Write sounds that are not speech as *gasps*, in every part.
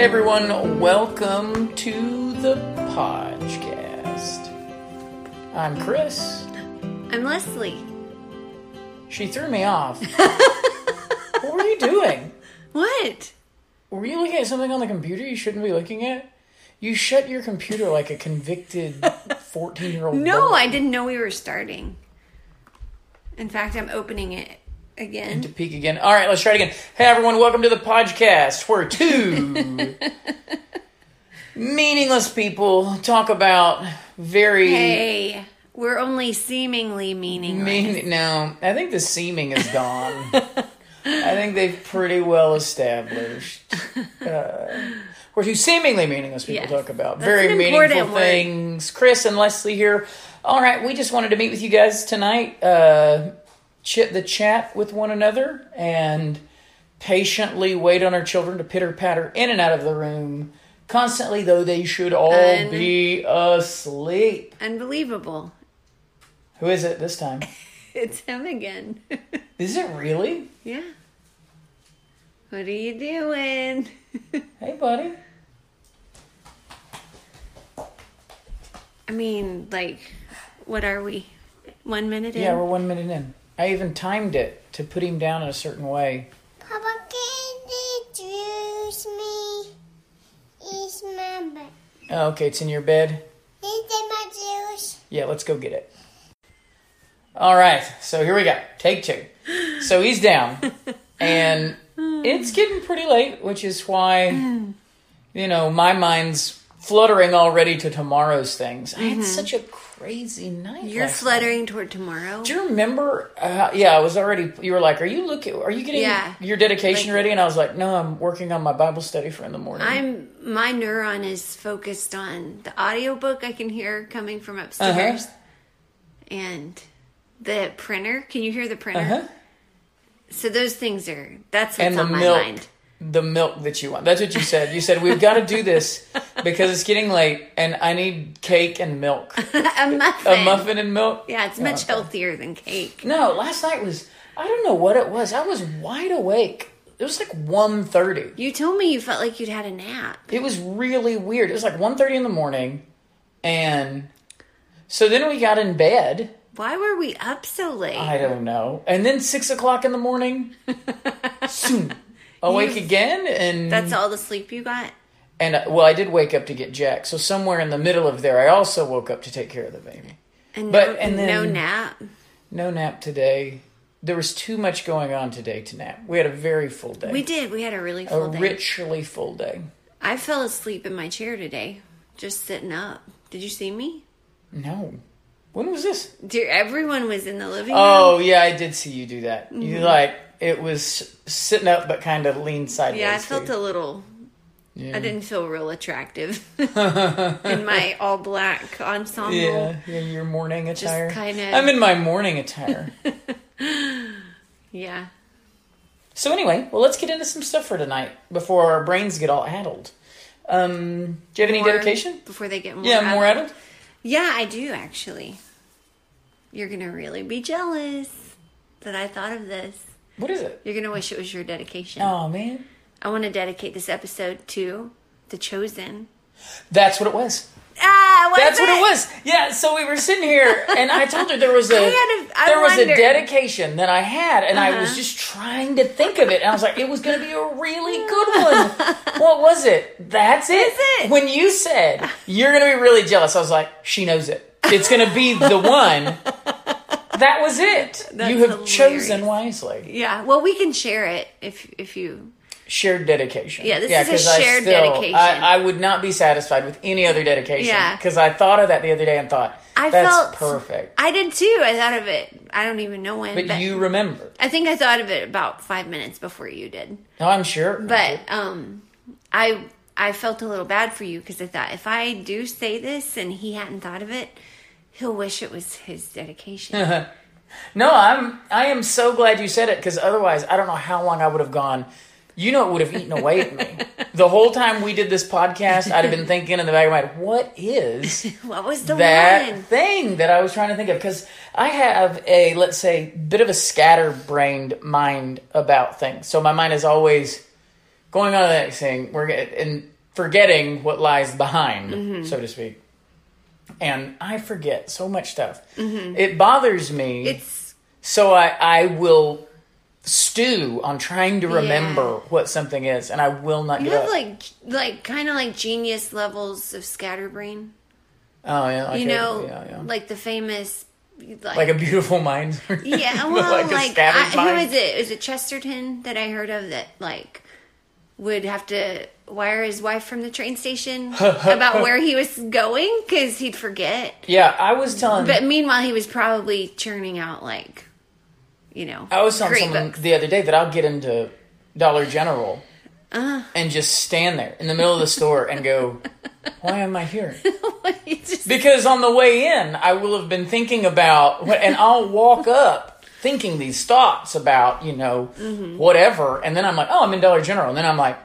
Hey everyone, welcome to the podcast. I'm Chris. I'm Leslie. She threw me off. *laughs* what were you doing? What? Were you looking at something on the computer you shouldn't be looking at? You shut your computer like a convicted *laughs* 14 year old. No, I didn't know we were starting. In fact, I'm opening it again. To peek again. All right, let's try it again. Hey everyone, welcome to the podcast where two *laughs* meaningless people talk about very. Hey, we're only seemingly meaningless. Mean, no, I think the seeming is gone. I think they've pretty well established. Uh, where two seemingly meaningless people Yes. talk about That's very meaningful word. things. Chris and Leslie here. All right, we just wanted to meet with you guys tonight, uh, chit the chat with one another, and patiently wait on our children to pitter patter in and out of the room. Constantly, though they should all Un- be asleep. Unbelievable. Who is it this time? *laughs* It's him again. *laughs* Is it really? yeah. What are you doing? *laughs* Hey, buddy. I mean, like, what are we? One minute in? Yeah, we're one minute in. I even timed it to put him down in a certain way. Papa, can you me? It's my bed. Oh, okay, it's in your bed. Is it my juice? Yeah, let's go get it. All right, so here we go. Take two. So he's down, *laughs* and it's getting pretty late, which is why, you know, my mind's fluttering already to tomorrow's things. I had mm-hmm. such a crazy night. You're last night. fluttering toward tomorrow. Do you remember? Uh, yeah, I was already. You were like, "Are you looking? Are you getting Yeah. your dedication Like- ready?" And I was like, "No, I'm working on my Bible study for in the morning." I'm my neuron is focused on the audiobook I can hear coming from upstairs Uh-huh. and the printer. Can you hear the printer? Uh-huh. So those things are that's what's on my milk, mind. The milk that you want. That's what you said. You said we've got to do this because it's getting late, and I need cake and milk, *laughs* a muffin. a muffin and milk. Yeah, it's much healthier than cake. No, last night was. I don't know what it was. I was wide awake. It was like 1.30. You told me you felt like you'd had a nap. It was really weird. It was like 1.30 in the morning, and so then we got in bed. Why were we up so late? I don't know. And then six o'clock in the morning, *laughs* soon awake You've- again, and That's all the sleep you got? And uh, well, I did wake up to get Jack. So somewhere in the middle of there, I also woke up to take care of the baby. And But- no, and then- no nap. No nap today. There was too much going on today to nap. We had a very full day. We did. We had a really a full day. richly full day. I fell asleep in my chair today, just sitting up. Did you see me? No. When was this? Dear, everyone was in the living room. Oh yeah, I did see you do that. You Mm-hmm. like it was sitting up but kind of leaned sideways. Yeah, I felt too. a little. Yeah. I didn't feel real attractive *laughs* in my all black ensemble. Yeah, yeah, your morning attire. kinda- I'm in my morning attire. *laughs* Yeah. So anyway, well, let's get into some stuff for tonight before our brains get all addled. Um, do you have any dedication? before they get more. Yeah, more addled. addled. Yeah, I do actually. You're gonna really be jealous that I thought of this. What is it? You're gonna wish it was your dedication. Oh man, I want to dedicate this episode to the chosen. that's what it was. Ah, what That's what it was. Yeah. So we were sitting here, and I told her there was *laughs* a I had a- I there was a dedication that I had, and I was Uh-huh. just trying to think of it, and I was like, it was going to be a really good *laughs* one. what was it? That's it. That's it. When you said you're going to be really jealous, I was like, she knows it. It's going to be the one. *laughs* That was it. That's you have hilarious. chosen wisely. Yeah. Well, we can share it if if you. Shared dedication. Yeah, this is a 'cause I shared still- dedication. I, I would not be satisfied with any other dedication. Yeah. Because I thought of that the other day and thought, I that's felt perfect. I did too. I thought of it. I don't even know when. But you remembered. I think I thought of it about five minutes before you did. No, I'm sure. But um, I I felt a little bad for you because I thought if I do say this and he hadn't thought of it, he'll wish it was his dedication. *laughs* no, I'm. I am so glad you said it because otherwise, I don't know how long I would have gone. You know, it would have eaten away at me. *laughs* The whole time we did this podcast, I'd have been *laughs* thinking in the back of my head, what is what was the that one? thing that I was trying to think of? Because I have a, let's say, bit of a scatterbrained mind about things. So my mind is always going on to the next thing, we're and forgetting what lies behind, Mm-hmm. so to speak. And I forget so much stuff. It bothers me. Mm-hmm. It's so I, I will stew on trying to remember Yeah. what something is, and I will not you get have up. like like kind of like genius levels of scatterbrain. oh yeah, like You a- know, yeah, yeah. like the famous like, like a beautiful mind. *laughs* yeah. Well, like like, a I, who is it? Is it Chesterton that I heard of that like would have to wire his wife from the train station *laughs* about where he was going because he'd forget. Yeah, I was telling. But meanwhile, he was probably churning out like, you know, I was telling someone books. the other day that I'll get into Dollar General Uh. and just stand there in the middle of the store and go, "Why am I here?" *laughs* Just- Because on the way in, I will have been thinking about, what- and I'll walk up thinking these thoughts about, you know, Mm-hmm. whatever, and then I'm like, "Oh, I'm in Dollar General," and then I'm like,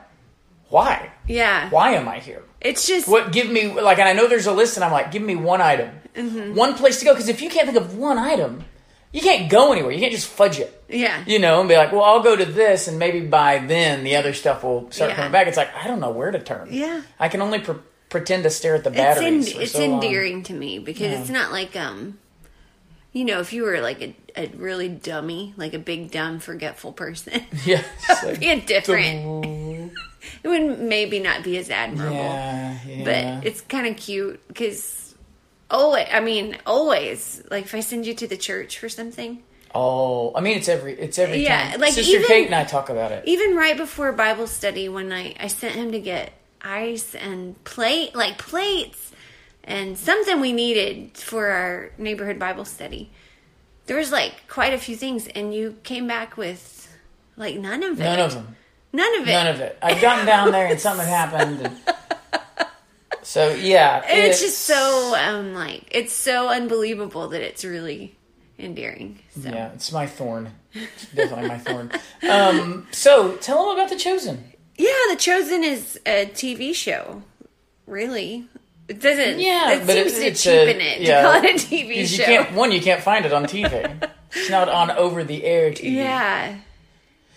"Why? yeah, Why am I here?" it's just What give me like, and I know there's a list, and I'm like, give me one item, Mm-hmm. one place to go. Because if you can't think of one item, you can't go anywhere. You can't just fudge it yeah, you know, and be like, well, I'll go to this, and maybe by then the other stuff will start Yeah. coming back. It's like I don't know where to turn. Yeah. I can only pre- pretend to stare at the it's batteries. en- for it's so long. endearing to me because it's not like um, you know, if you were like a, a really dummy, like a big dumb forgetful person, *laughs* Yeah, *laughs* it's like, different. *laughs* it would maybe not be as admirable. yeah, yeah. but it's kind of cute because always i mean always like if i send you to the church for something oh, I mean, it's every it's every Yeah, time. like Sister even- Kate and I talk about it. even right before bible study when i i sent him to get ice and plate like plates and something we needed for our neighborhood bible study there was like quite a few things and you came back with like none of it None of them. None of it None of it. I've gotten down there and something *laughs* happened. And, so yeah, And it's just so um like it's so unbelievable that it's really endearing so Yeah, it's my thorn. It's definitely my thorn. Um, so tell them about the chosen. Yeah, The Chosen is a TV show. Really, it doesn't. Yeah, it but seems it's, to it's cheapen a, it yeah, to call it a TV show. You can't, one, you can't find it on TV. it's not on over the air TV. *laughs* yeah,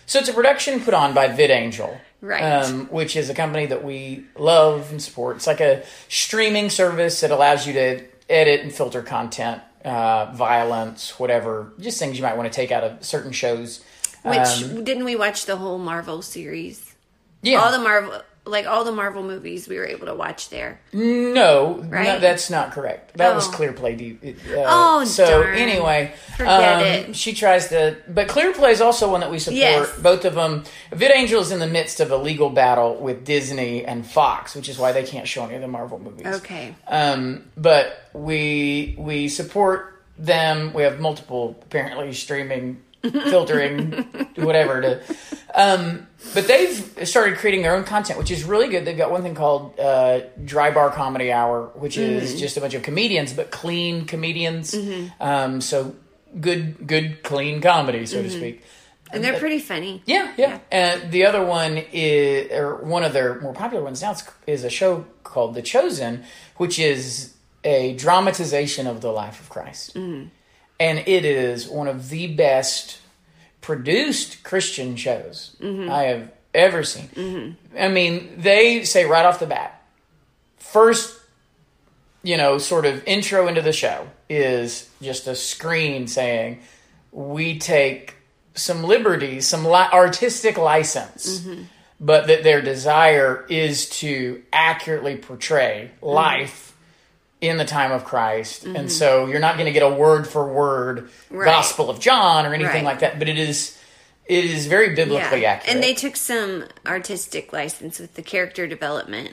So it's a production put on by VidAngel, Right. Um, which is a company that we love and support. It's like a streaming service that allows you to edit and filter content, uh, violence, whatever, just things you might want to take out of certain shows. which Um, didn't we watch the whole Marvel series? yeah, All the Marvel, like all the Marvel movies, we were able to watch there. No, no, that's not correct. That was Oh. ClearPlay. D- Uh, Oh, so darn. anyway, Forget um, it. She tries to, but ClearPlay is also one that we support. Yes. Both of them. VidAngel is in the midst of a legal battle with Disney and Fox, which is why they can't show any of the Marvel movies. Okay, Um, but we we support them. We have multiple apparently streaming, filtering, *laughs* whatever to. Um, but they've started creating their own content, which is really good. They've got one thing called uh, Dry Bar Comedy Hour, which is just a bunch of comedians, but clean comedians. Um, so good, good, clean comedy, so to speak. and they're pretty funny. Yeah, yeah. And the other one is, or one of their more popular ones now, is- is a show called The Chosen, which is a dramatization of the life of Christ. And it is one of the best produced Christian shows mm-hmm. I have ever seen. Mm-hmm. I mean, they say right off the bat, first, you know, sort of intro into the show is just a screen saying, we take some liberties, some li- artistic license, mm-hmm. but that their desire is to accurately portray life in the time of Christ. And mm-hmm. so you're not going to get a word for word Right. Gospel of John or anything Right. like that, but it is it is very biblically Yeah, accurate. and they took some artistic license with the character development.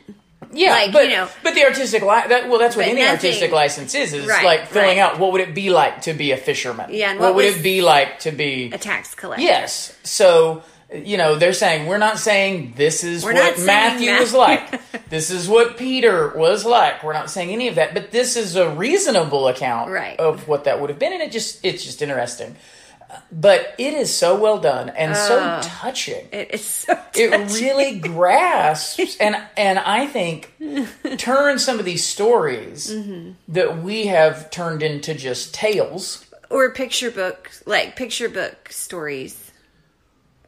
yeah, like, but, you know- but the artistic li- that well that's what any nothing- artistic license is is Right, like filling right. out what would it be like to be a fisherman? Yeah, and what, what would it be like to be A tax collector. Yes. So, you know, they're saying, we're not saying this is We're what Matthew that. was like. *laughs* this is what Peter was like. We're not saying any of that, but this is a reasonable account Right. of what that would have been. And it just, it's just interesting. But it is so well done and so touching. It is so. It really *laughs* grasps and and I think turns some of these stories Mm-hmm. that we have turned into just tales. or picture book like picture book stories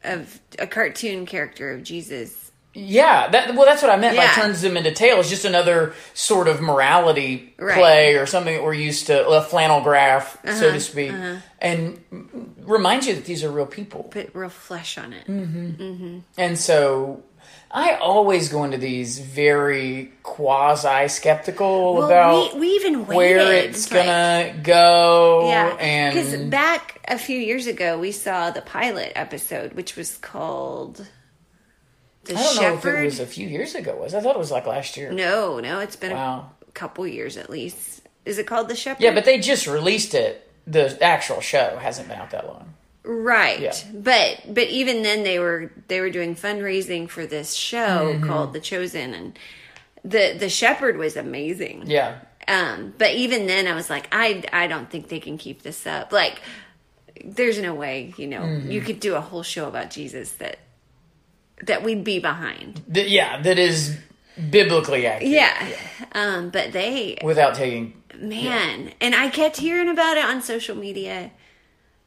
of a cartoon character of Jesus Yeah, that well, that's what I meant by turns them into tales. Just another sort of morality Right. play or something that we're used to, a flannel graph, Uh-huh, so to speak, and reminds you that these are real people. Put real flesh on it. Mm. And so, I always go into these very quasi skeptical Well, about we, we even waited. where it's like- gonna go, Yeah, because back a few years ago, we saw the pilot episode, which was called "The I don't know if Shepherd." it was a few years ago. Was I thought it was like last year. no, no, it's been Wow. a couple years at least. Is it called "The Shepherd"? Yeah, but they just released it. The actual show hasn't been out that long. Right. Yeah. But but even then, they were they were doing fundraising for this show Mm-hmm. called "The Chosen," and the the Shepherd was amazing. Yeah, Um, but even then, I was like, I I don't think they can keep this up. Like, there's no way, you know, Mm-hmm. you could do a whole show about Jesus that that we'd be behind. Th- yeah, that is biblically accurate. Yeah. Um, but they, Without taking, man, and I kept hearing about it on social media,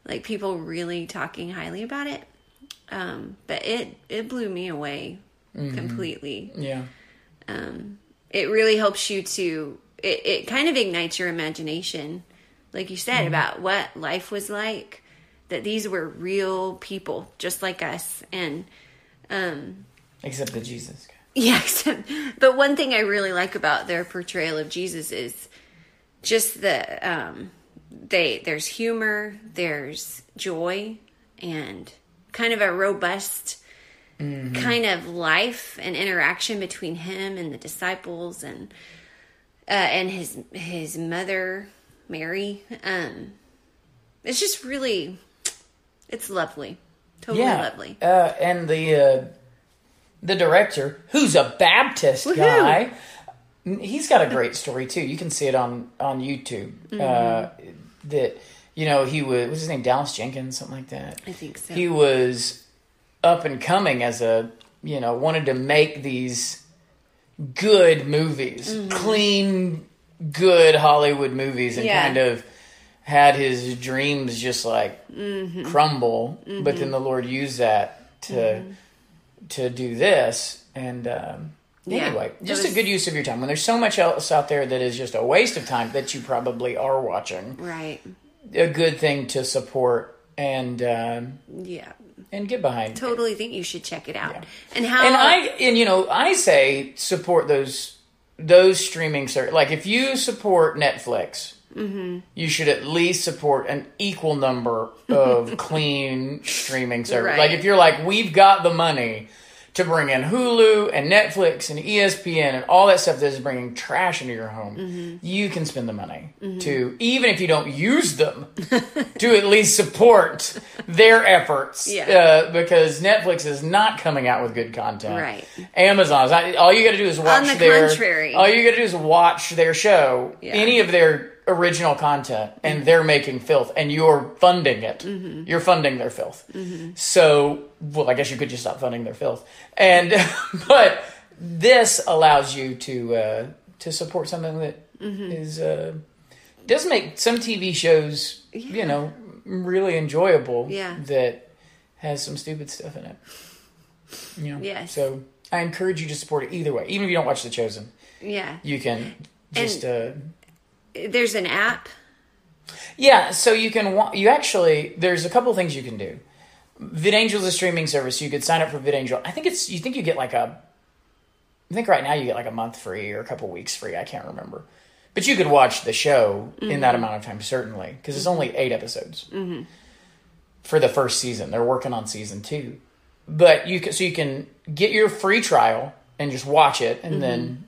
like people really talking highly about it. Um, but it it blew me away Mm-hmm. completely. yeah, um, it really helps you to it, it kind of ignites your imagination like you said about what life was like that these were real people just like us and um except the Jesus guy. *laughs* yeah except, but one thing i really like about their portrayal of jesus is just the um they there's humor there's joy and kind of a robust kind of life and interaction between him and the disciples and uh, and his his mother Mary. Um, it's just really, it's lovely, totally Yeah, lovely. Uh, and the uh, the director, who's a Baptist guy, he's got a great story too. You can see it on on YouTube. Mm-hmm. That you know he was what's his name Dallas Jenkins something like that. I think so. He was up and coming as a you know wanted to make these good movies, Mm-hmm. clean, good Hollywood movies, and Yeah. kind of had his dreams just like Mm-hmm. crumble. But then the Lord used that to Mm-hmm. to do this, and um, Yeah, anyway, just was- a good use of your time. When there's so much else out there that is just a waste of time that you probably are watching, right? a good thing to support and um, Yeah, and get behind. totally think you should check it out. Yeah. And how? and I and you know I say support those those streaming ser- like if you support Netflix, Mm-hmm. you should at least support an equal number of *laughs* clean streaming service. Right. Like if you're like we've got the money to bring in Hulu and Netflix and ESPN and all that stuff that is bringing trash into your home, Mm-hmm. you can spend the money to even if you don't use them *laughs* to at least support their efforts. Yeah. Uh, because Netflix is not coming out with good content. Right. Amazon's. All you got to do is watch On the their. contrary. All you got to do is watch their show, Yeah. any of their original content, and they're making filth, and you're funding it. Mm-hmm. You're funding their filth. So, well, I guess you could just stop funding their filth, and *laughs* but this allows you to uh, to support something that Mm-hmm. is uh, does make some TV shows, you know, really enjoyable. Yeah. that has some stupid stuff in it. You know? Yes. So I encourage you to support it either way. Even if you don't watch The Chosen, yeah, you can just uh, there's an app. yeah. So you can wa- you actually there's a couple things you can do. VidAngel is a streaming service. You could sign up for VidAngel. I think it's you think you get like a. I think right now you get like a month free or a couple weeks free. I can't remember, but you could watch the show in that mm-hmm. amount of time certainly because it's only eight episodes mm-hmm. for the first season. They're working on season two, but you can so you can get your free trial and just watch it and then mm-hmm.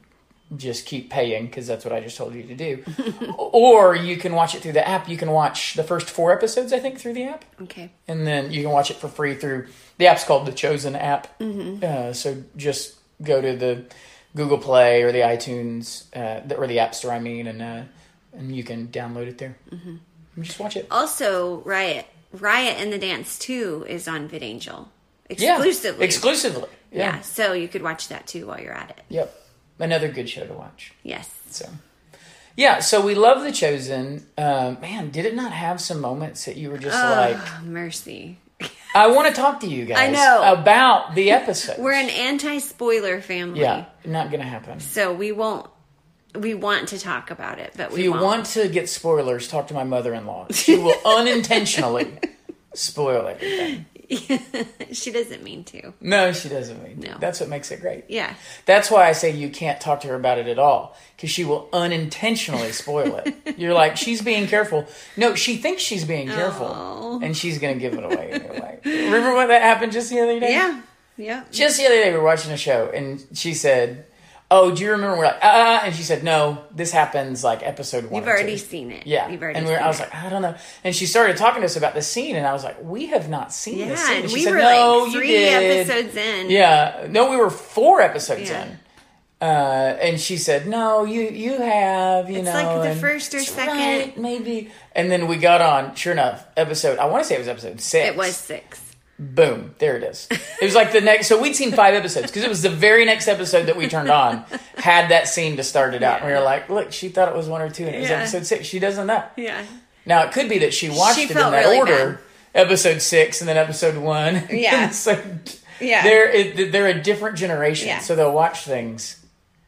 Just keep paying because that's what I just told you to do. *laughs* or you can watch it through the app. You can watch the first four episodes, I think, through the app, Okay. and then you can watch it for free through the app's called the Chosen app. Uh, so just go to the Google Play or the iTunes uh, the- or the App Store, I mean, and uh, and you can download it there. And just watch it. Also, Riot, Riot and the Dance Two is on VidAngel Yeah, exclusively. exclusively. yeah. Yeah. so you could watch that too while you're at it. Yep. Another good show to watch. Yes. So, yeah. So we love the Chosen. Um, man, did it not have some moments that you were just like, Oh, mercy. I want to talk to you *laughs* guys I know. about the episode. We're an anti-spoiler family. yeah, not gonna happen. So we won't. We want to talk about it, but we you won't. want to get spoilers, talk to my mother-in-law. She will *laughs* unintentionally spoil everything. *laughs* she doesn't mean to. No, she doesn't mean. to. No. That's what makes it great. Yeah. That's why I say you can't talk to her about it at all because she will unintentionally spoil it. *laughs* You're like, she's being careful. No, she thinks she's being careful, Oh. and she's going to give it away anyway. Remember when that happened just the other day? Yeah. Yeah. Just the other day, we were watching a show, and she said, "Oh, do you remember?" We're like, "Ah," and she said, "No, this happens like episode one." You've already two." seen it. Yeah, You've already and we're, seen I was it. like, I don't know. And she started talking to us about the scene, and I was like, we have not seen yeah, this scene. and she we said, were no, like you three did. episodes in. Yeah, no, we were four episodes Yeah. in. Uh, and she said, "No, you you have, you It's know, like the first or second. right, maybe." And then we got on. Sure enough, episode. I want to say it was episode six. It was six. Boom, there it is. It was like the next. So we'd seen five episodes because it was the very next episode that we turned on had that scene to start it out. And we were like, "Look, she thought it was one or two, and it was Yeah. episode six. She doesn't know." Yeah. Now it could be that she watched She it in that really order, episode six and then episode one. *laughs* Yeah. so Yeah. they're they're a different generation, Yeah. so they'll watch things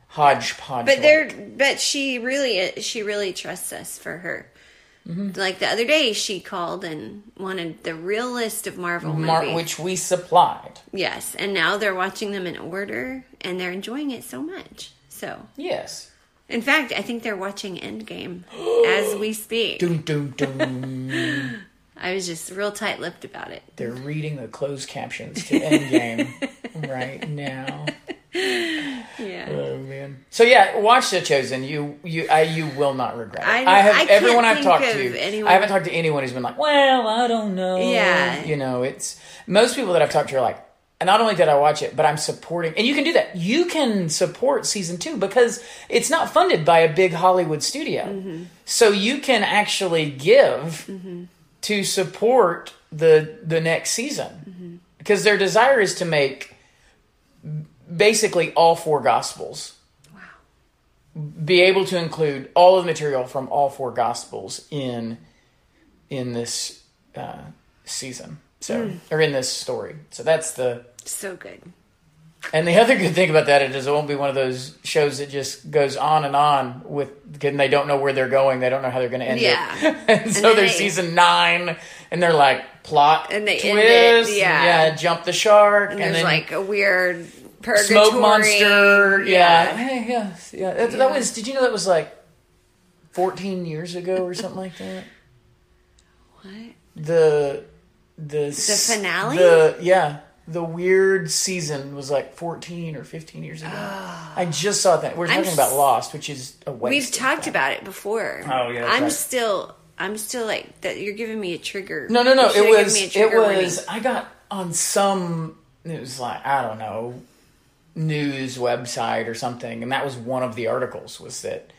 hodgepodge. But they're but she really she really trusts us for her. Mm-hmm. Like the other day, she called and wanted the real list of Marvel Mar- movies. which we supplied. yes, and now they're watching them in order, and they're enjoying it so much. So, Yes. in fact, I think they're watching Endgame *gasps* as we speak. Doom doom doom. I was just real tight lipped about it. they're reading the closed captions to Endgame *laughs* right now. Yeah. Oh man. So yeah, watch The Chosen. You you I, you will not regret it. I- I, have I everyone I've talked to. anyone- I haven't talked to anyone who's been like, well, I don't know. Yeah. You know, it's most people that I've talked to are like, and not only did I watch it, but I'm supporting. And you can do that. You can support season two because it's not funded by a big Hollywood studio, Mm-hmm. so you can actually give to support the the next season Mm-hmm. because their desire is to make basically all four gospels Wow. be able to include all of the material from all four gospels in in this uh, season so or in this story so that's the So good. and the other good thing about that is it won't be one of those shows that just goes on and on with and they don't know where they're going they don't know how they're going to end Yeah. *laughs* it and so they're they- season nine and they're like plot And they twist yeah. yeah jump the shark And, and, there's then like a weird purgatory. smoke monster. Yeah, Yeah. Hey, yeah, yeah. That, that was. Did you know that was like fourteen years ago or something like that? What? The the the finale? The yeah. The weird season was like 14 or 15 years ago. Oh. I just saw that. We're I'm talking about Lost, which is a waste. We've talked about it before. Oh, yeah, I'm right. still. I'm still like that. You're giving me a trigger. No, no, no. It was. me a It trigger warning. was. I got on some. It was like I don't know, news website or something, and that was one of the articles. Was that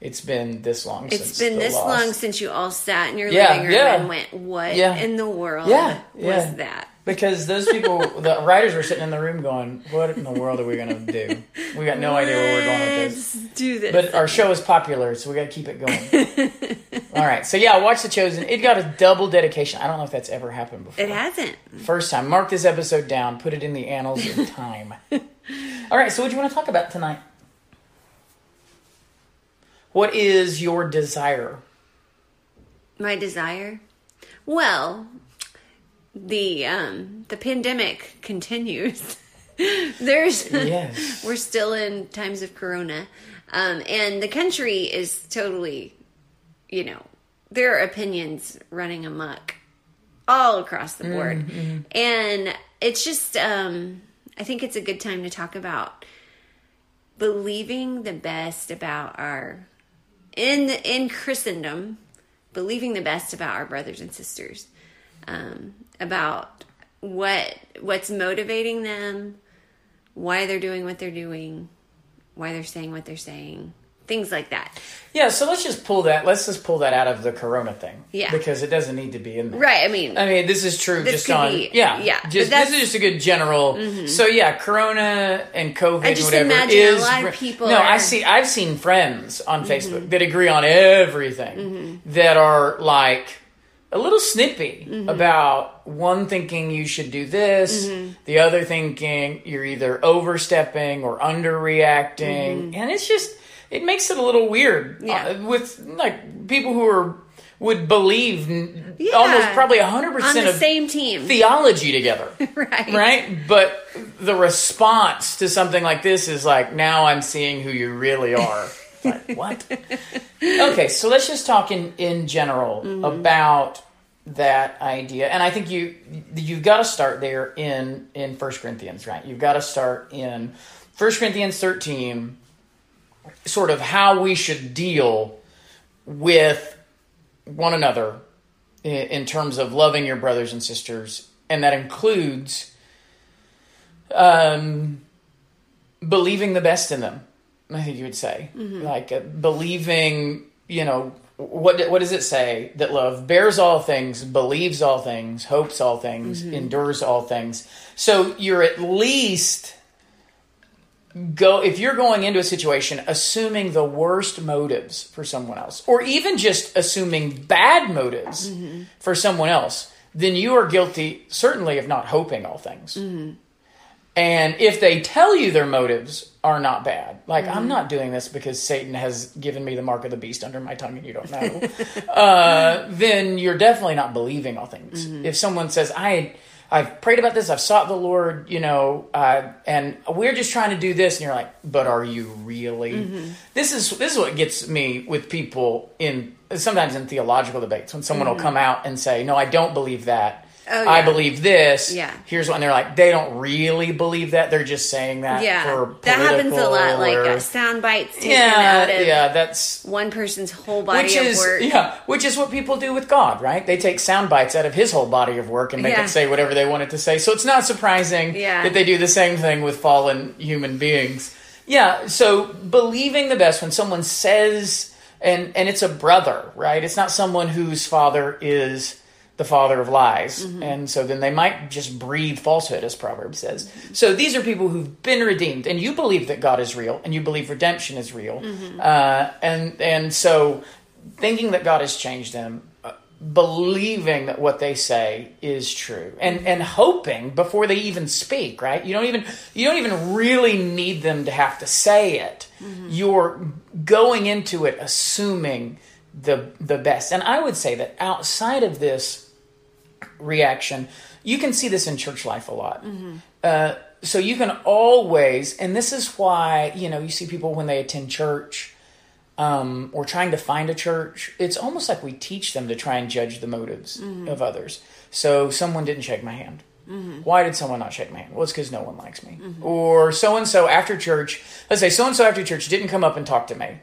it's been this long? It's been this Lost. long since you all sat in your Yeah, living room yeah. and went, "What Yeah. in the world was that?" Because those people, the writers, were sitting in the room going, "What in the world are we gonna do? We got no idea where we're going with this." Do this. But our show is popular, so we got to keep it going. *laughs* All right, so yeah, watch The Chosen. It got a double dedication. I don't know if that's ever happened before. it hasn't. First time. Mark this episode down. Put it in the annals of *laughs* time. All right. So, what do you want to talk about tonight? What is your desire? My desire. Well, the um the pandemic continues. *laughs* There's Yes. *laughs* we're still in times of corona um, and the country is totally you know there are opinions running amok all across the board and it's just um, i think it's a good time to talk about believing the best about our in in christendom believing the best about our brothers and sisters um, about what what's motivating them why they're doing what they're doing, why they're saying what they're saying, things like that. Yeah. So let's just pull that. Let's just pull that out of the Corona thing. Yeah. Because it doesn't need to be in there. Right. I mean, I mean, this is true This just on be- yeah, yeah, Just this is just a good general. So yeah, Corona and COVID, I just whatever imagine a is. lot of people No, I are- Mm-hmm. see. I've seen friends on Facebook that agree on everything that are like, a little snippy Mm-hmm. about one thinking you should do this, Mm-hmm. the other thinking you're either overstepping or underreacting, and it's just it makes it a little weird Mm-hmm. Yeah. uh, with like people who are would believe Yeah. almost probably hundred on percent the of same team. theology together. *laughs* right. right? But the response to something like this is like, now I'm seeing who you really are. *laughs* like, what? okay, so let's just talk in, in general Mm-hmm. about that idea. And I think you you've got to start there in in First Corinthians, right? You've got to start in First Corinthians 13 sort of how we should deal with one another in, in terms of loving your brothers and sisters, and that includes um, believing the best in them. I think you would say, mm-hmm. like uh, believing. You know what? What does it say? That love bears all things, believes all things, hopes all things, mm-hmm. endures all things. So you're at least go if you're going into a situation assuming the worst motives for someone else or even just assuming bad motives mm-hmm. for someone else then you are guilty certainly of not hoping all things and if they tell you their motives are not bad like i'm not doing this because satan has given me the mark of the beast under my tongue and you don't know *laughs* uh, then you're definitely not believing all things if someone says i I've prayed about this. I've sought the Lord, you know, uh, and we're just trying to do this. And you're like, but are you really? This is this is what gets me with people in sometimes in theological debates when someone will come out and say, no, I don't believe that. Oh, I believe this. Yeah. Here's and they're like. They don't really believe that. They're just saying that. Yeah, that happens a lot. political Like uh, sound bites taken yeah, out of yeah. That's one person's whole body which of is work. yeah, which is what people do with God, right? They take sound bites out of His whole body of work and make Yeah. it say whatever they want it to say. So it's not surprising Yeah. that they do the same thing with fallen human beings. Yeah, so believing the best when someone says, and and it's a brother, right? It's not someone whose father is the father of lies, Mm-hmm. and so then they might just breathe falsehood, as Proverbs says. So these are people who've been redeemed, and you believe that God is real, and you believe redemption is real, Mm-hmm. uh, and and so thinking that God has changed them, uh, believing that what they say is true, and and hoping before they even speak. Right? You don't even you don't even really need them to have to say it. You're going into it assuming the the best, and I would say that outside of this reaction, you can see this in church life a lot. Uh, so you can always, and this is why you know you see people when they attend church um, or trying to find a church. It's almost like we teach them to try and judge the motives of others. So someone didn't shake my hand. Why did someone not shake my hand? Well, it's because no one likes me. Or so and so after church, let's say so and so after church didn't come up and talk to me.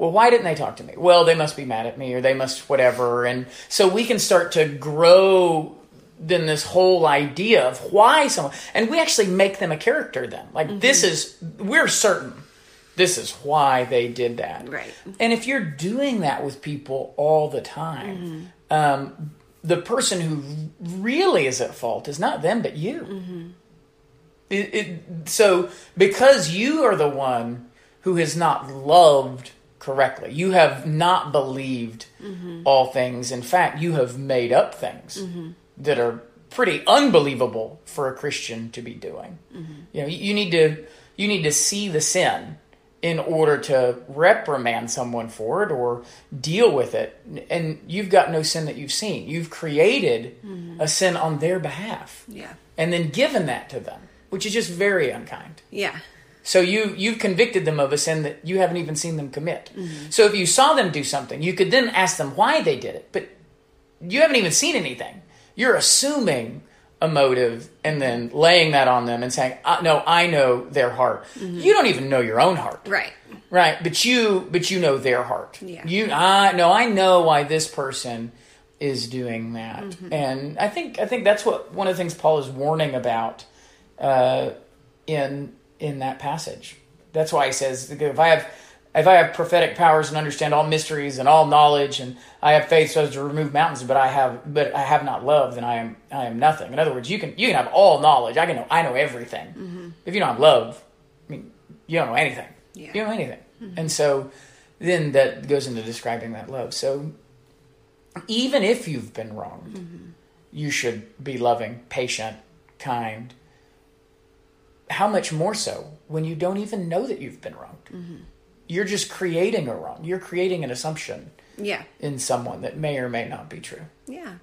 Well, why didn't they talk to me? Well, they must be mad at me or they must whatever. And so we can start to grow then this whole idea of why someone, and we actually make them a character then. Like, mm-hmm. this is, we're certain this is why they did that. Right. And if you're doing that with people all the time, mm-hmm. um, the person who really is at fault is not them, but you. Mm-hmm. It, it, so, because you are the one who has not loved correctly, you have not believed mm-hmm. all things. In fact, you have made up things mm-hmm. that are pretty unbelievable for a Christian to be doing. Mm-hmm. You know, you you need to you need to see the sin in order to reprimand someone for it or deal with it. And you've got no sin that you've seen. You've created a sin on their behalf Yeah. and then given that to them, which is just very unkind. Yeah. So you you've convicted them of a sin that you haven't even seen them commit. So if you saw them do something, you could then ask them why they did it, but you haven't even seen anything. You're assuming a motive and then laying that on them and saying, uh, "No, I know their heart." You don't even know your own heart, Right. right? But you but you know their heart. Yeah. You I no, I know why this person is doing that, and I think I think that's what one of the things Paul is warning about uh, in in that passage. That's why he says, "If I have if I have prophetic powers and understand all mysteries and all knowledge, and I have faith so as to remove mountains, but I have but I have not love, then I am I am nothing." In other words, you can you can have all knowledge. I can know I know everything. Mm-hmm. If you don't have love, I mean, you don't know anything. Yeah. You don't know anything. Mm-hmm. And so then that goes into describing that love. So even if you've been wronged, mm-hmm. you should be loving, patient, kind. How much more so when you don't even know that you've been wronged? Mm-hmm. You're just creating a wrong. You're creating an assumption Yeah. in someone that may or may not be true. Yeah.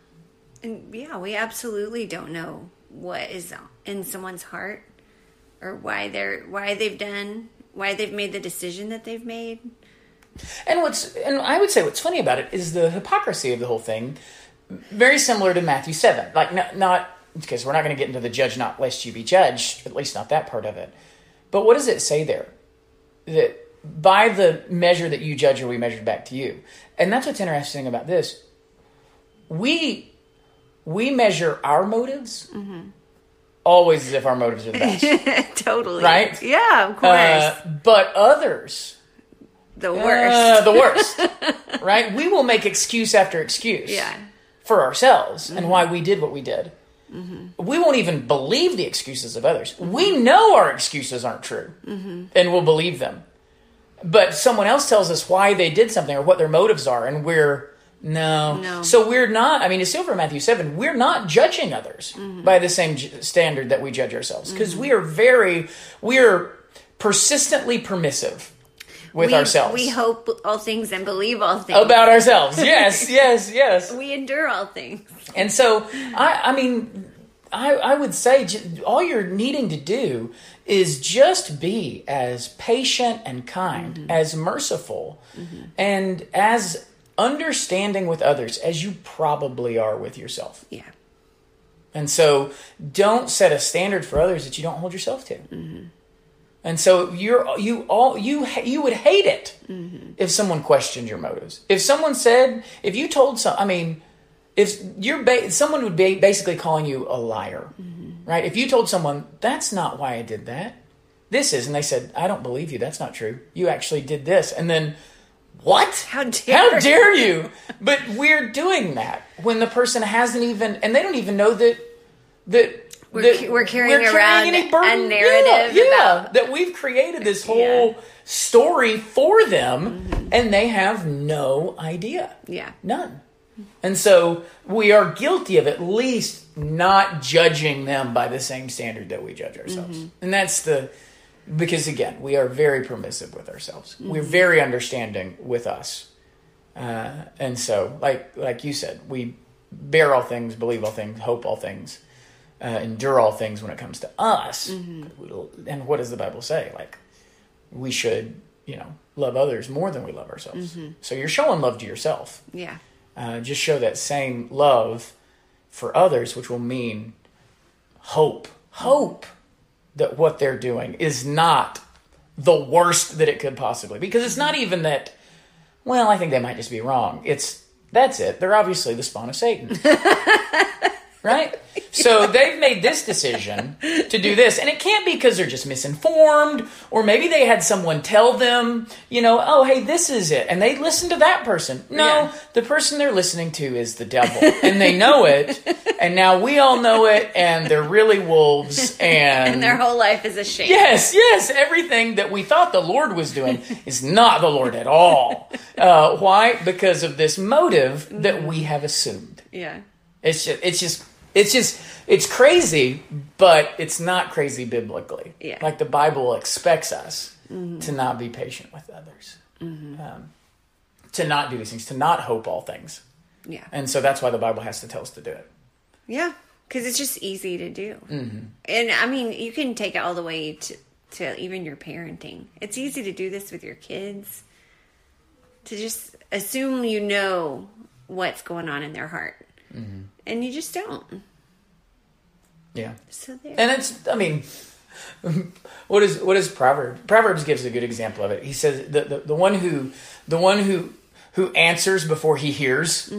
And yeah, we absolutely don't know what is in someone's heart or why they're why they've done why they've made the decision that they've made. And what's and I would say what's funny about it is the hypocrisy of the whole thing. Very similar to Matthew seven, like not, not because we're not going to get into the judge not lest you be judged, at least not that part of it. But what does it say there? That by the measure that you judge, will we measured back to you. And that's what's interesting about this. We we measure our motives always as if our motives are the best, *laughs* totally. Right? Yeah, of course. uh, but others the worst. Uh, the worst. *laughs* right? We will make excuse after excuse yeah. for ourselves and why we did what we did. We won't even believe the excuses of others. We know our excuses aren't true and we'll believe them. But someone else tells us why they did something or what their motives are, and we're no. No. So we're not, I mean, it's still for Matthew 7, we're not judging others by the same j- standard that we judge ourselves because we are very, we are persistently permissive with we, ourselves We hope all things and believe all things. about ourselves. Yes, *laughs* yes, yes. we endure all things. And so, I, I mean, I, I would say j- all you're needing to do is just be as patient and kind, mm-hmm. as merciful, mm-hmm. and as understanding with others as you probably are with yourself. Yeah. And so, don't set a standard for others that you don't hold yourself to. Mm-hmm. And so you're you all you you would hate it mm-hmm. if someone questioned your motives. If someone said, if you told some, I mean, if you're ba- someone would be basically calling you a liar, mm-hmm. right? If you told someone that's not why I did that, this is, and they said, I don't believe you. That's not true. You actually did this, and then what? How dare How dare you? But we're doing that when the person hasn't even, and they don't even know that that. We're that we're carrying around any a narrative Yeah, yeah, about- that we've created this whole Yeah. Mm-hmm. story for them, and they have no idea. Yeah. None. And so we are guilty of at least not judging them by the same standard that we judge ourselves. Mm-hmm. And that's the because again, we are very permissive with ourselves. We're Mm-hmm. very understanding with us. Uh, and so, like like you said, we bear all things, believe all things, hope all things, uh, endure all things when it comes to us. Mm-hmm. And what does the Bible say? Like we should, you know, love others more than we love ourselves. Mm-hmm. So you're showing love to yourself Yeah. uh, just show that same love for others, which will mean hope. Hope that what they're doing is not the worst that it could possibly be. Because it's not even that, well, I think they might just be wrong. It's, that's it. They're obviously the spawn of Satan. *laughs* right? So they've made this decision to do this, and it can't be because they're just misinformed, or maybe they had someone tell them, you know, oh, hey, this is it, and they listen to that person. No, Yeah. the person they're listening to is the devil, and they know it, and now we all know it, and they're really wolves, *laughs* and, And their whole life is a shame. Yes, yes. Everything that we thought the Lord was doing is not the Lord at all. Uh, why? Because of this motive that we have assumed. Yeah. It's just, it's just, it's just, it's crazy, but it's not crazy biblically. Yeah. Like the Bible expects us to not be patient with others, um, to not do these things, to not hope all things. Yeah. And so that's why the Bible has to tell us to do it. Yeah, because it's just easy to do. Mm-hmm. And I mean, you can take it all the way to, to even your parenting. It's easy to do this with your kids, to just assume you know what's going on in their heart. Mm-hmm. And you just don't. Yeah. So there. And it's, I mean, what is what is Proverbs? Proverbs gives a good example of it. He says the, the, the one who the one who who answers before he hears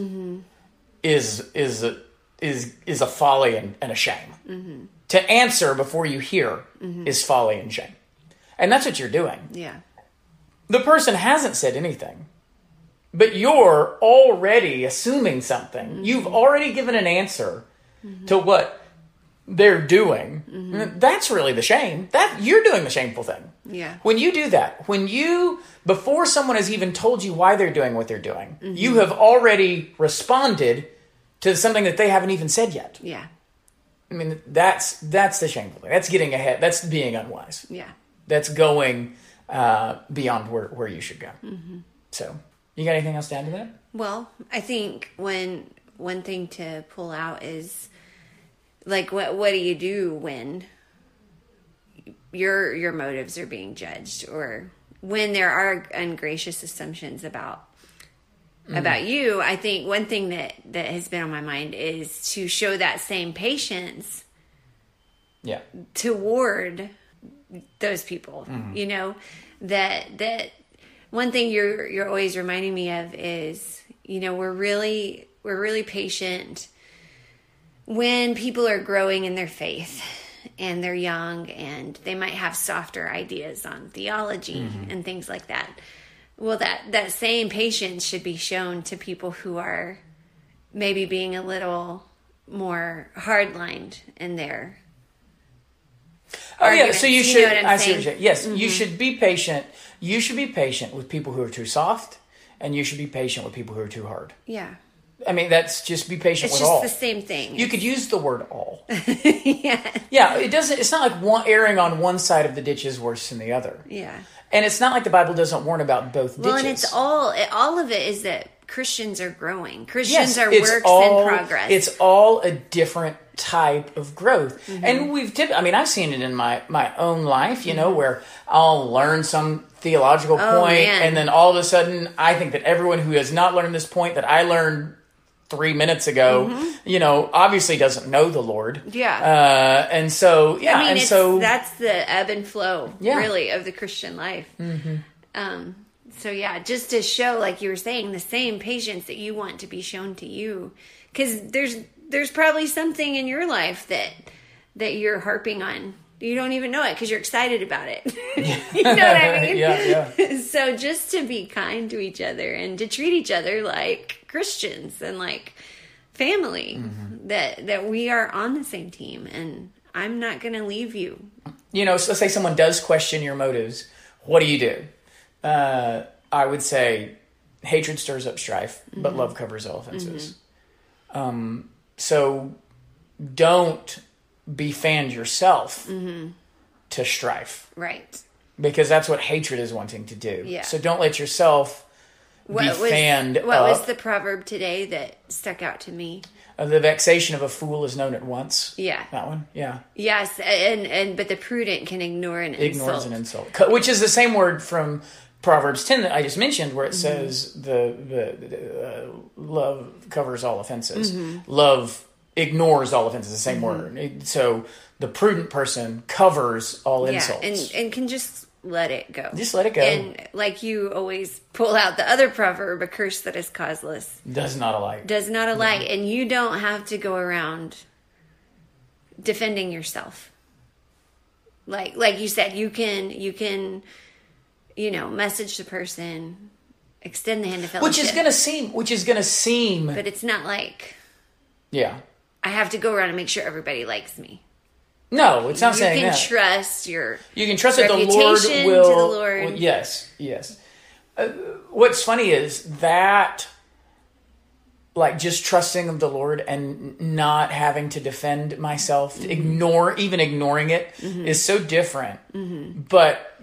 is is a, is is a folly and, and a shame. To answer before you hear is folly and shame, and that's what you're doing. yeah. The person hasn't said anything, but you're already assuming something. Mm-hmm. You've already given an answer mm-hmm. to what they're doing, mm-hmm. that's really the shame. That you're doing the shameful thing. Yeah. When you do that, when you before someone has even told you why they're doing what they're doing, you have already responded to something that they haven't even said yet. Yeah. I mean, that's that's the shameful thing. That's getting ahead. That's being unwise. Yeah. That's going uh, beyond where, where you should go. So, you got anything else to add to that? Well, I think when one thing to pull out is like what what do you do when your your motives are being judged or when there are ungracious assumptions about mm. about you i think one thing that that has been on my mind is to show that same patience Yeah. toward those people mm-hmm. you know that that one thing you're you're always reminding me of is you know we're really we're really patient when people are growing in their faith and they're young and they might have softer ideas on theology mm-hmm. and things like that. Well that that same patience should be shown to people who are maybe being a little more hard-lined in their Oh yeah, so you you should. I'm see what you're. Yes, you mm-hmm. should be patient. You should be patient with people who are too soft, and you should be patient with people who are too hard. yeah I mean, that's just be patient it's with just all. the same thing You could use the word all. *laughs* yeah Yeah, it doesn't. It's not like one erring on one side of the ditch is worse than the other, yeah and it's not like the Bible doesn't warn about both well ditches. and it's all it, all of it is that christians are growing christians yes, are works all, in progress It's all a different type of growth, Mm-hmm. and we've. Tip, I mean, I've seen it in my my own life. You Mm-hmm. know, where I'll learn some theological Oh, point, and then all of a sudden, I think that everyone who has not learned this point that I learned three minutes ago, you know, obviously doesn't know the Lord. Mm-hmm. Yeah. uh, and so yeah, I mean, and so that's the ebb and flow, Yeah. really, of the Christian life. Mm-hmm. Um, so yeah, just to show, like you were saying, the same patience that you want to be shown to you, because there's there's probably something in your life that that you're harping on. You don't even know it because you're excited about it. *laughs* you know what I *laughs* mean? yeah, yeah. *laughs* so just to be kind to each other and to treat each other like Christians and like family mm-hmm. that that we are on the same team and I'm not going to leave you. you know, so let's say someone does question your motives. What do you do? Uh, I would say hatred stirs up strife, but love covers all offenses. Um, so don't befriend yourself to strife Right. because that's what hatred is wanting to do. Yeah. So don't let yourself What be was fanned what was the proverb today that stuck out to me? Uh, the vexation of a fool is known at once. Yeah. That one? Yeah. Yes, and and but the prudent can ignore an ignores insult. an insult, which is the same word from Proverbs ten that I just mentioned, where it Mm-hmm. says the, the, uh, love covers all offenses. Mm-hmm. Love ignores all offenses. The same word. It- so the prudent person covers all yeah, insults. and and can just let it go. Just let it go. And like you always pull out the other proverb, a curse that is causeless Does not alike. does not alight, and you don't have to go around defending yourself. Like like you said, you can you can you know message the person, extend the hand of fellowship, which is gonna seem. Which is gonna seem. but it's not like yeah. I have to go around and make sure everybody likes me. No, it's not you saying can that. trust your You can trust that the Lord will. to the Lord. will- yes, yes. Uh, what's funny is that, like, just trusting of the Lord and not having to defend myself, Mm-hmm. to ignore, even ignoring it, is so different. But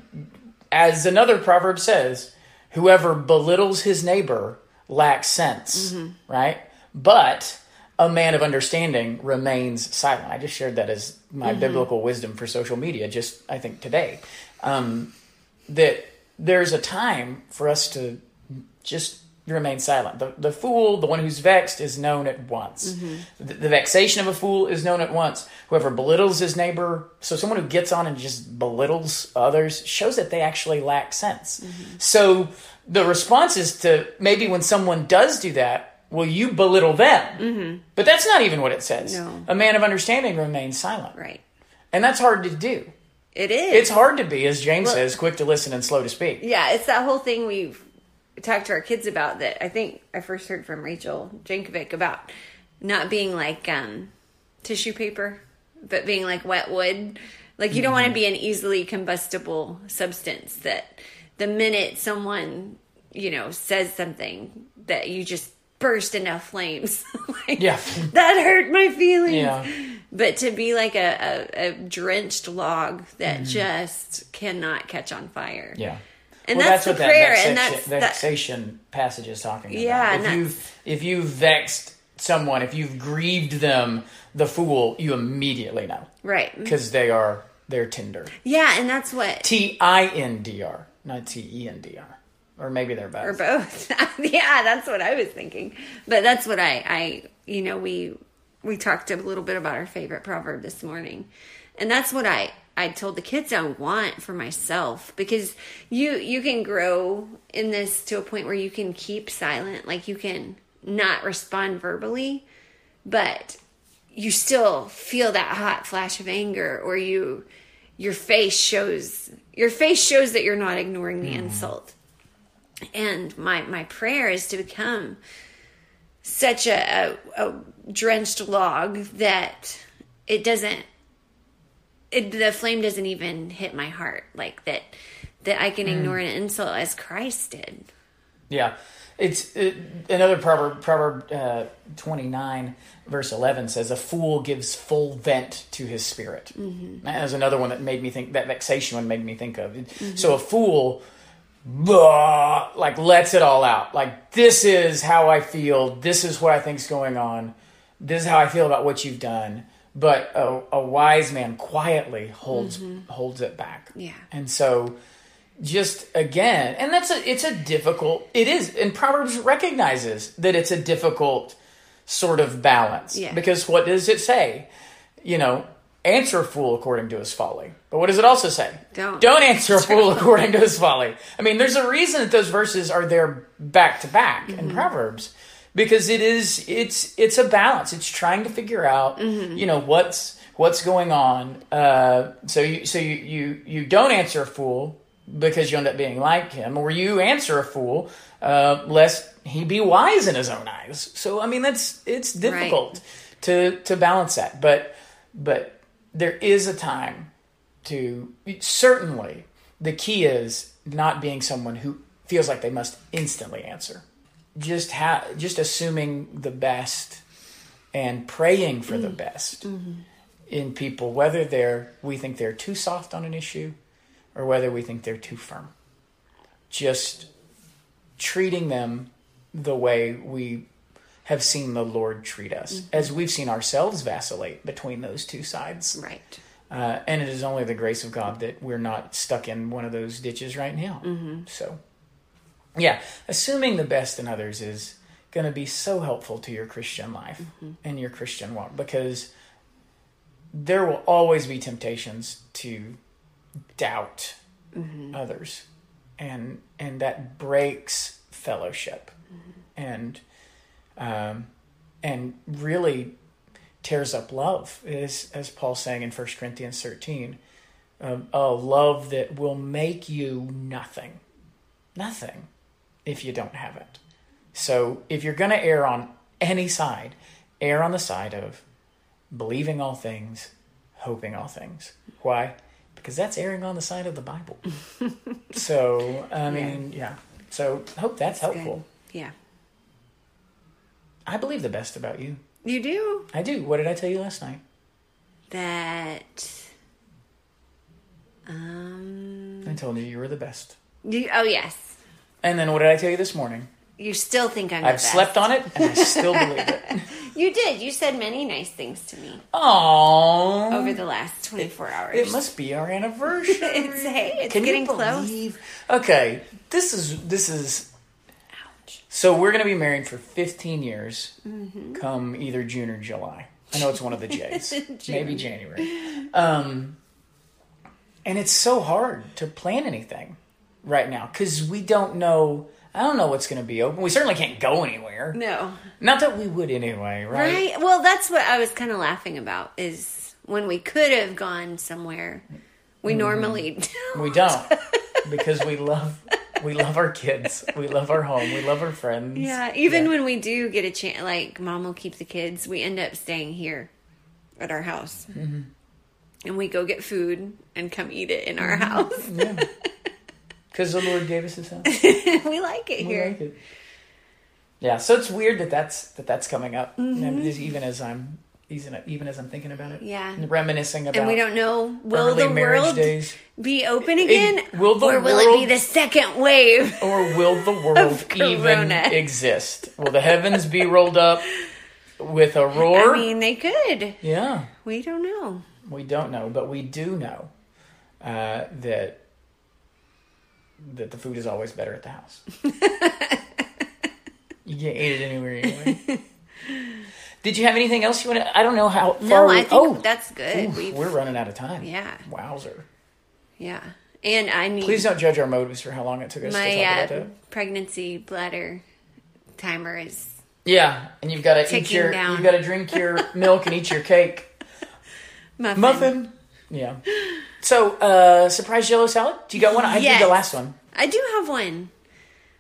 as another proverb says, whoever belittles his neighbor lacks sense, Mm-hmm. right? But a man of understanding remains silent. I just shared that as my Mm-hmm. biblical wisdom for social media, just I think today. Um, that there's a time for us to just remain silent. The, the fool, the one who's vexed, is known at once. Mm-hmm. The, the vexation of a fool is known at once. Whoever belittles his neighbor, so someone who gets on and just belittles others, shows that they actually lack sense. Mm-hmm. So the response is to maybe when someone does do that, well, you belittle them. But that's not even what it says. No. A man of understanding remains silent. right. And that's hard to do. It is. It's hard to be, as James Well- says, quick to listen and slow to speak. Yeah, it's that whole thing we've talked to our kids about that I think I first heard from Rachel Jankovic about not being like um, tissue paper but being like wet wood. Like you don't want to be an easily combustible substance that the minute someone, you know, says something that you just burst into flames. *laughs* like, Yeah. That hurt my feelings. Yeah. But to be like a, a, a drenched log that just cannot catch on fire. Mm-hmm. Yeah. And well, that's, that's, the what prayer. that and vexation, that, passage is talking about. Yeah, If you that's- if you've vexed someone, if you've grieved them, the fool, you immediately know right. because they are they're Tinder. Yeah, and that's what T I N D R, not T E N D R, or maybe they're both. or both. *laughs* yeah, that's what I was thinking. But that's what I, I, you know, we we talked a little bit about our favorite proverb this morning, and that's what I I told the kids I want for myself because you you can grow in this to a point where you can keep silent, like you can not respond verbally, but you still feel that hot flash of anger or you your face shows your face shows that you're not ignoring the mm-hmm. insult. And my my prayer is to become such a, a, a drenched log that it doesn't it, the flame doesn't even hit my heart like that that i can ignore an insult as christ did Yeah, it's uh, another proverb. Proverb uh, twenty nine, verse eleven says, "A fool gives full vent to his spirit." Mm-hmm. That was another one that made me think. That vexation one made me think of. So a fool, blah, like lets it all out. Like this is how I feel. This is what I think's going on. This is how I feel about what you've done. But a, a wise man quietly holds mm-hmm. holds it back. Yeah. and so just again and that's a it's a difficult it is and proverbs recognizes that it's a difficult sort of balance. Yeah. because what does it say? You know answer a fool according to his folly. But what does it also say? Don't. don't answer a fool according to his folly. I mean there's a reason that those verses are there back to back in mm-hmm. proverbs because it is it's it's a balance. It's trying to figure out you know what's what's going on. Uh, so you so you, you you don't answer a fool because you end up being like him or you answer a fool uh, lest he be wise in his own eyes. So i mean that's it's difficult to to balance that. But but there is a time to certainly the key is not being someone who feels like they must instantly answer just ha- just assuming the best and praying for the mm. best mm-hmm. in people whether they're we think they're too soft on an issue or whether we think they're too firm. Just treating them the way we have seen the lord treat us mm-hmm. as we've seen ourselves vacillate between those two sides. Right. Uh, and it is only the grace of God that we're not stuck in one of those ditches right now. Mm-hmm. So, yeah, assuming the best in others is going to be so helpful to your Christian life and your Christian walk because there will always be temptations to doubt others, and and that breaks fellowship, and um, and really tears up love, as as Paul's saying in 1 Corinthians 13. Um, a love that will make you nothing. Nothing if you don't have it. So if you're going to err on any side, err on the side of believing all things, hoping all things. Why? Because that's erring on the side of the Bible. *laughs* so, I mean, yeah. So, hope that's helpful. Good. yeah I believe the best about you. you do I do. What did I tell you last night? that um I told you you were the best. you, oh yes And then what did I tell you this morning? you still think i'm the I've slept on it and I still *laughs* believe it. you did you said many nice things to me Aww. over the last 24 hours It must be our *laughs* anniversary. it's hey it's Can getting you close believe? Okay, this is this is ouch so we're gonna be married for 15 years. Mm-hmm. Come either June or July. I know it's one of the J's. *laughs* Maybe January. Um, and it's so hard to plan anything right now because we don't know. I don't know what's going to be open. We certainly can't go anywhere. no Not that we would anyway, right? right well that's what i was kind of laughing about is when we could have gone somewhere we Mm-hmm. normally *laughs* We don't *laughs* because we love we love our kids. We love our home. We love our friends. Yeah, even Yeah. when we do get a chance, like mom will keep the kids, we end up staying here at our house. Mm-hmm. And we go get food and come eat it in Mm-hmm. our house. Yeah. *laughs* Because the Lord gave us His house. *laughs* we like it We here. like it. Yeah, so it's weird that that's that that's coming up, Mm-hmm. And even as I'm even even as I'm thinking about it. Yeah. and reminiscing about And we don't know will the world days, be open again? will the or will it be the second wave? *laughs* or will the world even *laughs* exist? Will the heavens be rolled up with a roar? I mean, they could. yeah, We don't know. we don't know, but we do know uh, that that the food is always better at the house. *laughs* you can't eat it anywhere anyway. Did you have anything else you want to? I don't know how far. No, I think oh, that's good. oof, we're running out of time. Yeah. Wowzer. yeah. And I need Please don't judge our motives for how long it took us to my talk about uh, that. pregnancy bladder timer is Yeah, and you've got to eat your, down. you've got to drink your *laughs* milk and eat your cake. muffin. Muffin. Yeah. So, uh, surprise Jello salad. Do you got one? I Yes. did the last one. I do have one.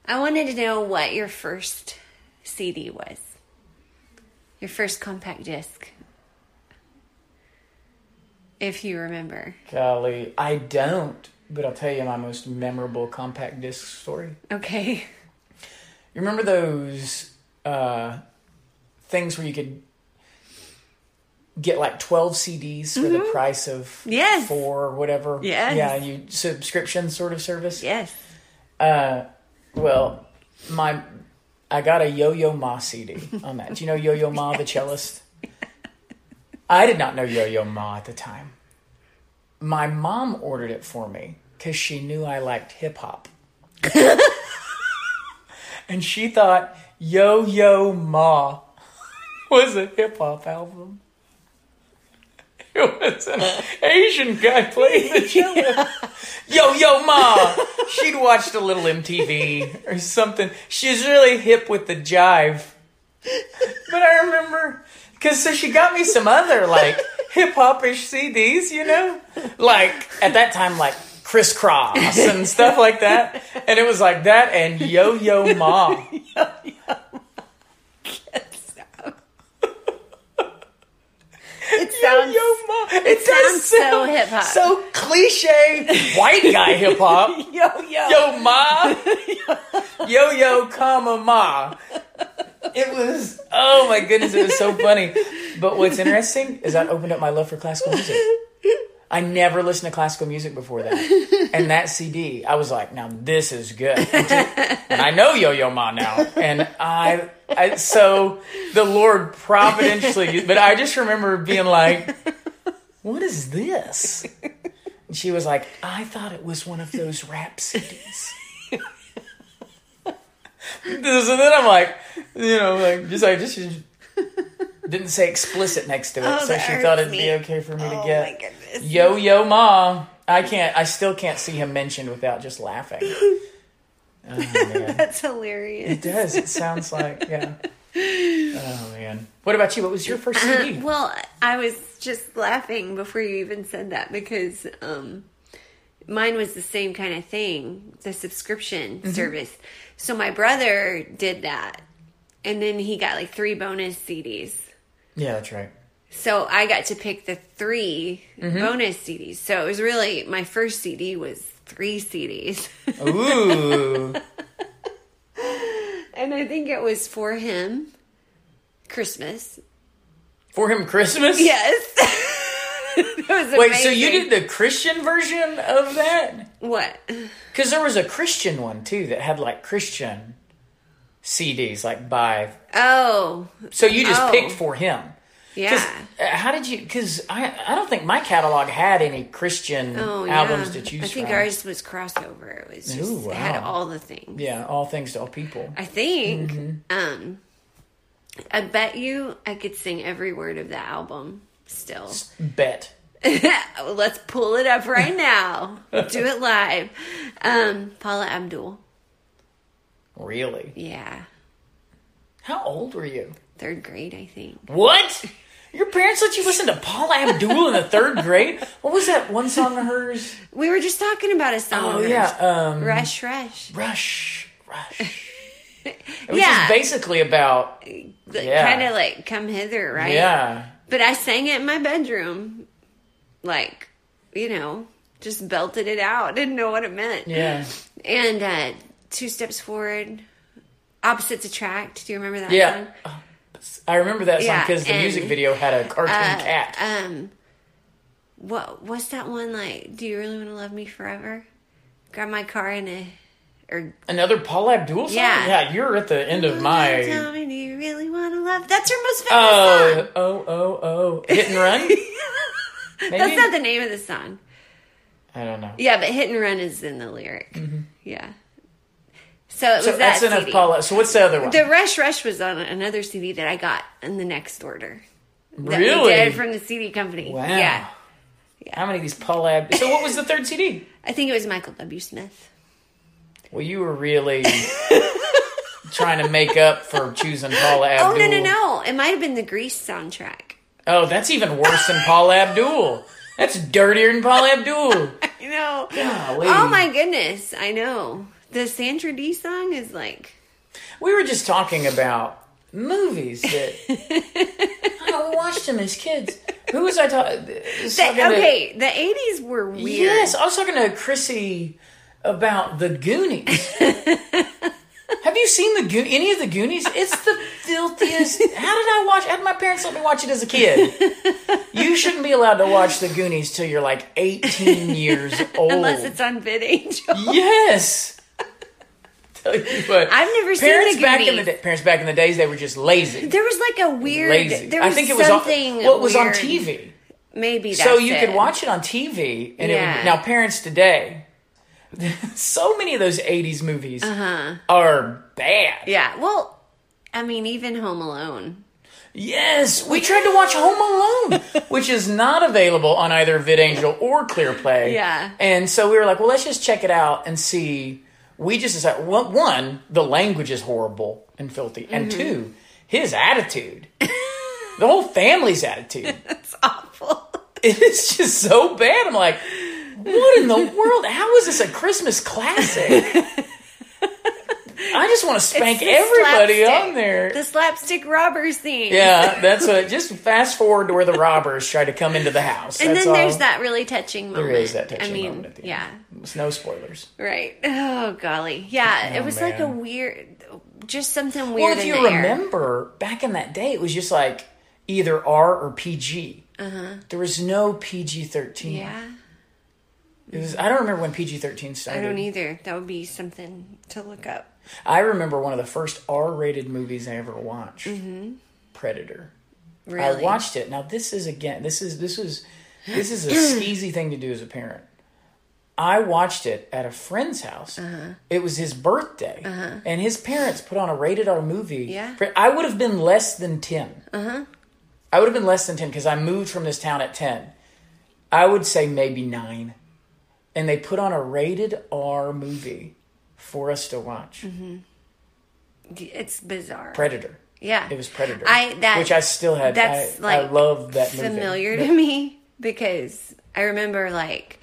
I wanted to know what your first CD was. Your first compact disc. If you remember. Golly, I don't. But I'll tell you my most memorable compact disc story. Okay. You remember those uh, things where you could get like 12 CDs for the price of Mm-hmm. Yes. four or whatever? Yes. Yeah, you subscription sort of service? Yes. Uh, well, my I got a Yo Yo Ma CD *laughs* on that. Do you know Yo Yo Ma, the cellist? I did not know Yo Yo Ma at the time. My mom ordered it for me because she knew I liked hip hop. *laughs* and she thought Yo Yo Ma *laughs* was a hip hop album. *laughs* It was an Asian guy playing the cello. *laughs* Yo Yo Ma! She'd watched a little MTV or something. She's really hip with the jive. But I remember, because so she got me some other like hip hop ish CDs, you know? Like at that time, like Kris Kross and stuff like that. And it was like that and Yo Yo Ma. *laughs* It sounds Yo Ma. It, sounds does so hip-hop. So cliche white guy hip hop. *laughs* yo yo. Yo ma, *laughs* yo yo comma ma. It was oh my goodness, it was so funny. But what's interesting is that opened up my love for classical music. I never listened to classical music before that, *laughs* and that CD, I was like, now this is good. And I know Yo Yo Ma now, and I, I so the Lord providentially, but I just remember being like, what is this? And she was like, I thought it was one of those rap CDs. *laughs* so then I'm like, you know, like just I just didn't say explicit next to it, Oh, so she thought it'd me. be okay for me to Oh my get goodness. Yo Yo Ma. I can't. I still can't see him mentioned without just laughing. *laughs* Oh That's hilarious. it does. It sounds like yeah. Oh man. What about you? What was your first CD? Well, I was just laughing before you even said that because um, mine was the same kind of thing, the subscription Mm-hmm. service. So my brother did that, and then he got like three bonus CDs. Yeah, that's right. So I got to pick the 3 Mm-hmm. bonus CDs. So it was really my first CD was three CDs, Ooh. *laughs* and I think it was for him Christmas. For him, Christmas. Yes. *laughs* Wait, so you did the Christian version of that? what? Because there was a Christian one too that had like Christian CDs, like by. Oh, So you just Oh. picked for him. Yeah. uh, How did you? Because I I don't think my catalog had any Christian Oh, albums yeah. to choose I think from. ours was crossover. It was just Ooh, it had all the things. Yeah, all things to all people. I think. Mm-hmm. Um, I bet you I could sing every word of that album still. Bet. *laughs* Let's pull it up right *laughs* now. Do it live. Um, Paula Abdul. Really? Yeah, How old were you? third grade, I think. What? Your parents let you listen to Paula Abdul in the third grade? What was that one song of hers? We were just talking about a song. Oh yeah, um, Rush, Rush. Rush, Rush. *laughs* It was Yeah. just basically about yeah. Kind of like come hither, right? yeah. But I sang it in my bedroom, like you know, just belted it out. Didn't know what it meant. Yeah. And uh, two steps forward, opposites attract. Do you remember that Yeah. song? I remember that song Yeah, because the music video had a cartoon Uh, cat. Um, what what's that one like? Do you really want to love me forever? Grab my car and a or Another Paula Abdul song? Yeah. Yeah, you're at the end of my. Tell me, do you really want to love? That's her most famous Oh, song. oh, oh, oh. Hit and run? *laughs* That's not the name of the song. I don't know. Yeah, but hit and run is in the lyric. Yeah. So it was So that that's enough CD. Paul. So what's the other one? The Rush Rush was on another CD that I got in the next order. That Really? We did from the CD company. Wow. Yeah. How many of these Paul Ab? So what was the third CD? I think it was Michael W. Smith. Well, you were really *laughs* trying to make up for choosing Paula Abdul. Oh, no, no, no. It might have been the Grease soundtrack. Oh, that's even worse than Paula Abdul. That's dirtier than Paula Abdul. *laughs* You know. Golly. Oh, my goodness. I know. The Sandra Dee song is like. We were just talking about movies that *laughs* oh, we watched them as kids. Who was I ta- uh, The, talking? to- okay, the 80s were weird. Yes, I was talking to Chrissy about the Goonies. *laughs* Have you seen the Go- any of the Goonies? It's the filthiest. How did I watch? How did my parents let me watch it as a kid? You shouldn't be allowed to watch the Goonies till you're like 18 years *laughs* old. Unless it's on VidAngel. yes. Tell you what, I've never seen parents the back in the day, parents back in the days they were just lazy. There was like a weird. Lazy. There was I think it was something. well, was on. TV. Maybe that's so you it. could watch it on TV, and it Yeah. would, now parents today, *laughs* so many of those '80s movies Uh-huh. are bad. Yeah. Well, I mean, even Home Alone. Yes, we tried to watch Home Alone, *laughs* which is not available on either VidAngel or ClearPlay. Yeah. and so we were like, well, let's just check it out and see. We just decided well, one, the language is horrible and filthy, and Mm-hmm. two, his attitude, *laughs* the whole family's attitude. *laughs* It's awful. *laughs* It's just so bad. I'm like, what in the world? How is this a Christmas classic? I just want to spank everybody slapstick. on there. The slapstick robber scene. yeah, that's what. Just fast forward to where the robbers try to come into the house. And That's then all. there's that really touching moment. There is that touching I mean, moment at the yeah, end. It's no spoilers. right. Oh golly, yeah. Oh, it was like a weird, just something weird. Well, if you the air. remember, back in that day, it was just like either R or PG. Uh-huh. There was no PG thirteen. Yeah, It was. I don't remember when PG thirteen started. I don't either. That would be something to look up. I remember one of the first R-rated movies I ever watched, Predator. Mm-hmm. Really, I watched it. Now this is again, this is this was this is a *clears throat* skeezy thing to do as a parent. I watched it at a friend's house. Uh-huh. It was his birthday, and his parents put on a rated R movie. Yeah. I would have been less than 10 uh-huh. I would have been less than ten because I moved from this town at ten. I would say maybe nine, and they put on a rated R movie for us to watch. Mm-hmm. It's bizarre. Predator. yeah, It was Predator. I that which I still had. That's I, like I love that movie. familiar But- to me because I remember like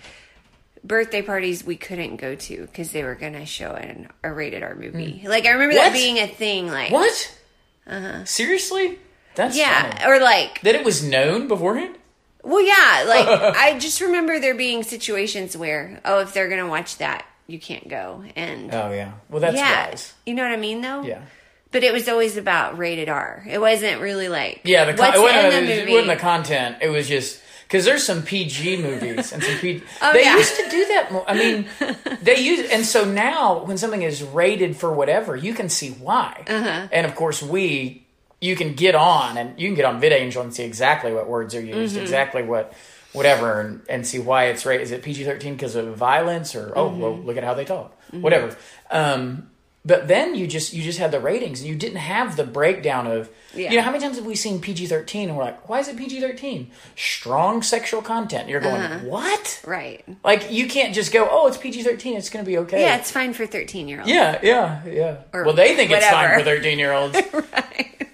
birthday parties we couldn't go to because they were gonna show an a rated R movie. Like I remember What? that being a thing. Like What? Seriously? That's Uh-huh. yeah, funny. or like That it was known beforehand. well, yeah. Like *laughs* I just remember there being situations where oh, if they're gonna watch that, you can't go. And Oh yeah. Well, that's yeah, wise. you know what I mean though. Yeah. But it was always about rated R. It wasn't really like Yeah. The con- it, wasn't, the it wasn't the content. It was just because there's some PG movies and some PG. *laughs* Oh, they yeah. used to do that more. I mean, *laughs* they use and so now when something is rated for whatever, you can see why. Uh-huh. And of course, we you can get on and you can get on VidAngel and see exactly what words are used, Mm-hmm. exactly what whatever, and, and see why it's rated. Is it PG thirteen because of violence or oh well Mm-hmm. look at how they talk, whatever. Um, but then you just you just had the ratings and you didn't have the breakdown of Yeah. you know how many times have we seen PG thirteen and we're like why is it PG thirteen strong sexual content you're going Uh-huh. what right. like you can't just go oh it's PG thirteen it's gonna be okay Yeah, it's fine for thirteen year olds. yeah yeah yeah Or well they think it's fine for thirteen year olds *laughs* right.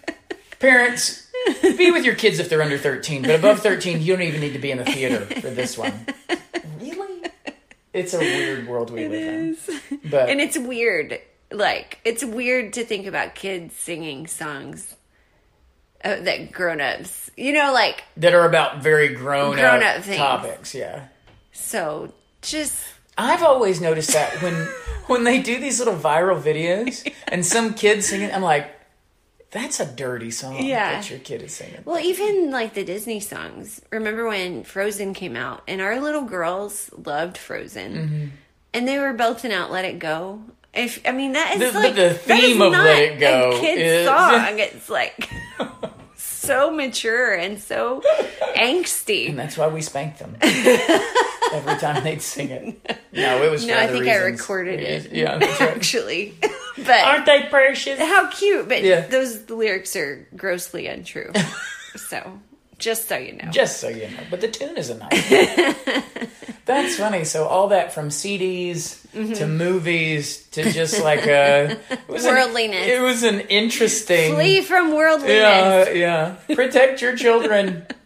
parents be with your kids if they're under 13 but above 13 you don't even need to be in the theater for this one really it's a weird world we live in but And it's weird. Like, it's weird to think about kids singing songs uh, that grown-ups, you know, like that are about very grown, Grown up up things. topics. Yeah. so just I've always noticed that when when they do these little viral videos and some kids singing, I'm like, that's a dirty song Yeah. that your kid is singing. Well, even like the Disney songs. Remember when Frozen came out and our little girls loved Frozen Mm-hmm. and they were belting out Let It Go? If I mean that is The- like the theme of Let It Go a kid's is- song. *laughs* It's like *laughs* so mature and so angsty. And that's why we spanked them *laughs* every time they'd sing it. No, it was. No, I think I reasons. recorded it. Yeah, that's right. Actually, *laughs* but Aren't they precious? how cute! But Yeah. those lyrics are grossly untrue. *laughs* so, just so you know, Just so you know, but the tune is a nice. *laughs* That's funny. So all that from CDs to Mm-hmm. movies to just like a it was an- Worldliness. it was an interesting. flee from worldliness. Yeah, yeah. Protect your children. *laughs*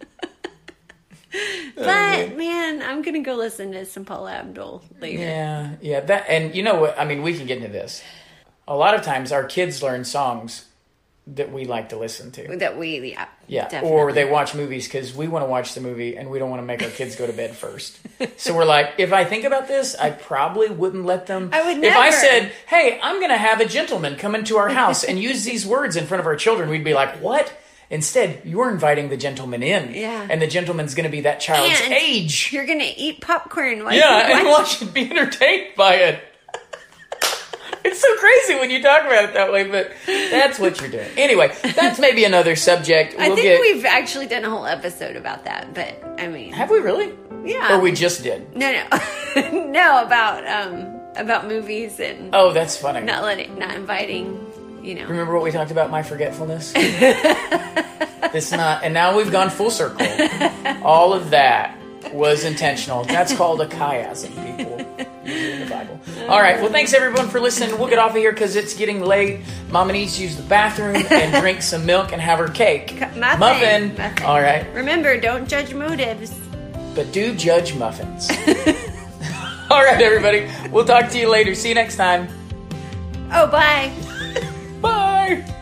But man, I'm gonna go listen to some Paula Abdul later. Yeah, yeah. That and you know what? I mean, we can get into this. A lot of times, our kids learn songs that we like to listen to. That we, yeah, Yeah, definitely. or they watch movies because we want to watch the movie and we don't want to make our kids go to bed first. so we're like, if I think about this, I probably wouldn't let them. I would never. If I said, "Hey, I'm going to have a gentleman come into our house and use these words in front of our children," we'd be like, "What?" Instead, you're inviting the gentleman in, Yeah. and the gentleman's going to be that child's And age. You're gonna eat popcorn. While Yeah, and watch it, be entertained by it. It's so crazy when you talk about it that way, but that's what you're doing. Anyway, that's maybe another subject. I We'll think get. we've actually done a whole episode about that. But I mean, Have we really? yeah, Or we just did? no, no, *laughs* no about um about movies and Oh, that's funny. not letting, not inviting. You know, Remember what we talked about? My forgetfulness. *laughs* it's not, and now we've gone full circle. All of that was intentional. That's called a chiasm, people. *laughs* All right. Well, thanks everyone for listening. We'll get off of here because it's getting late. Mama needs to use the bathroom *laughs* and drink some milk and have her cake. muffin. Muffin. Muffin. All right. remember, don't judge motives. But do judge muffins. *laughs* *laughs* All right, everybody. We'll talk to you later. See you next time. Oh, bye. bye.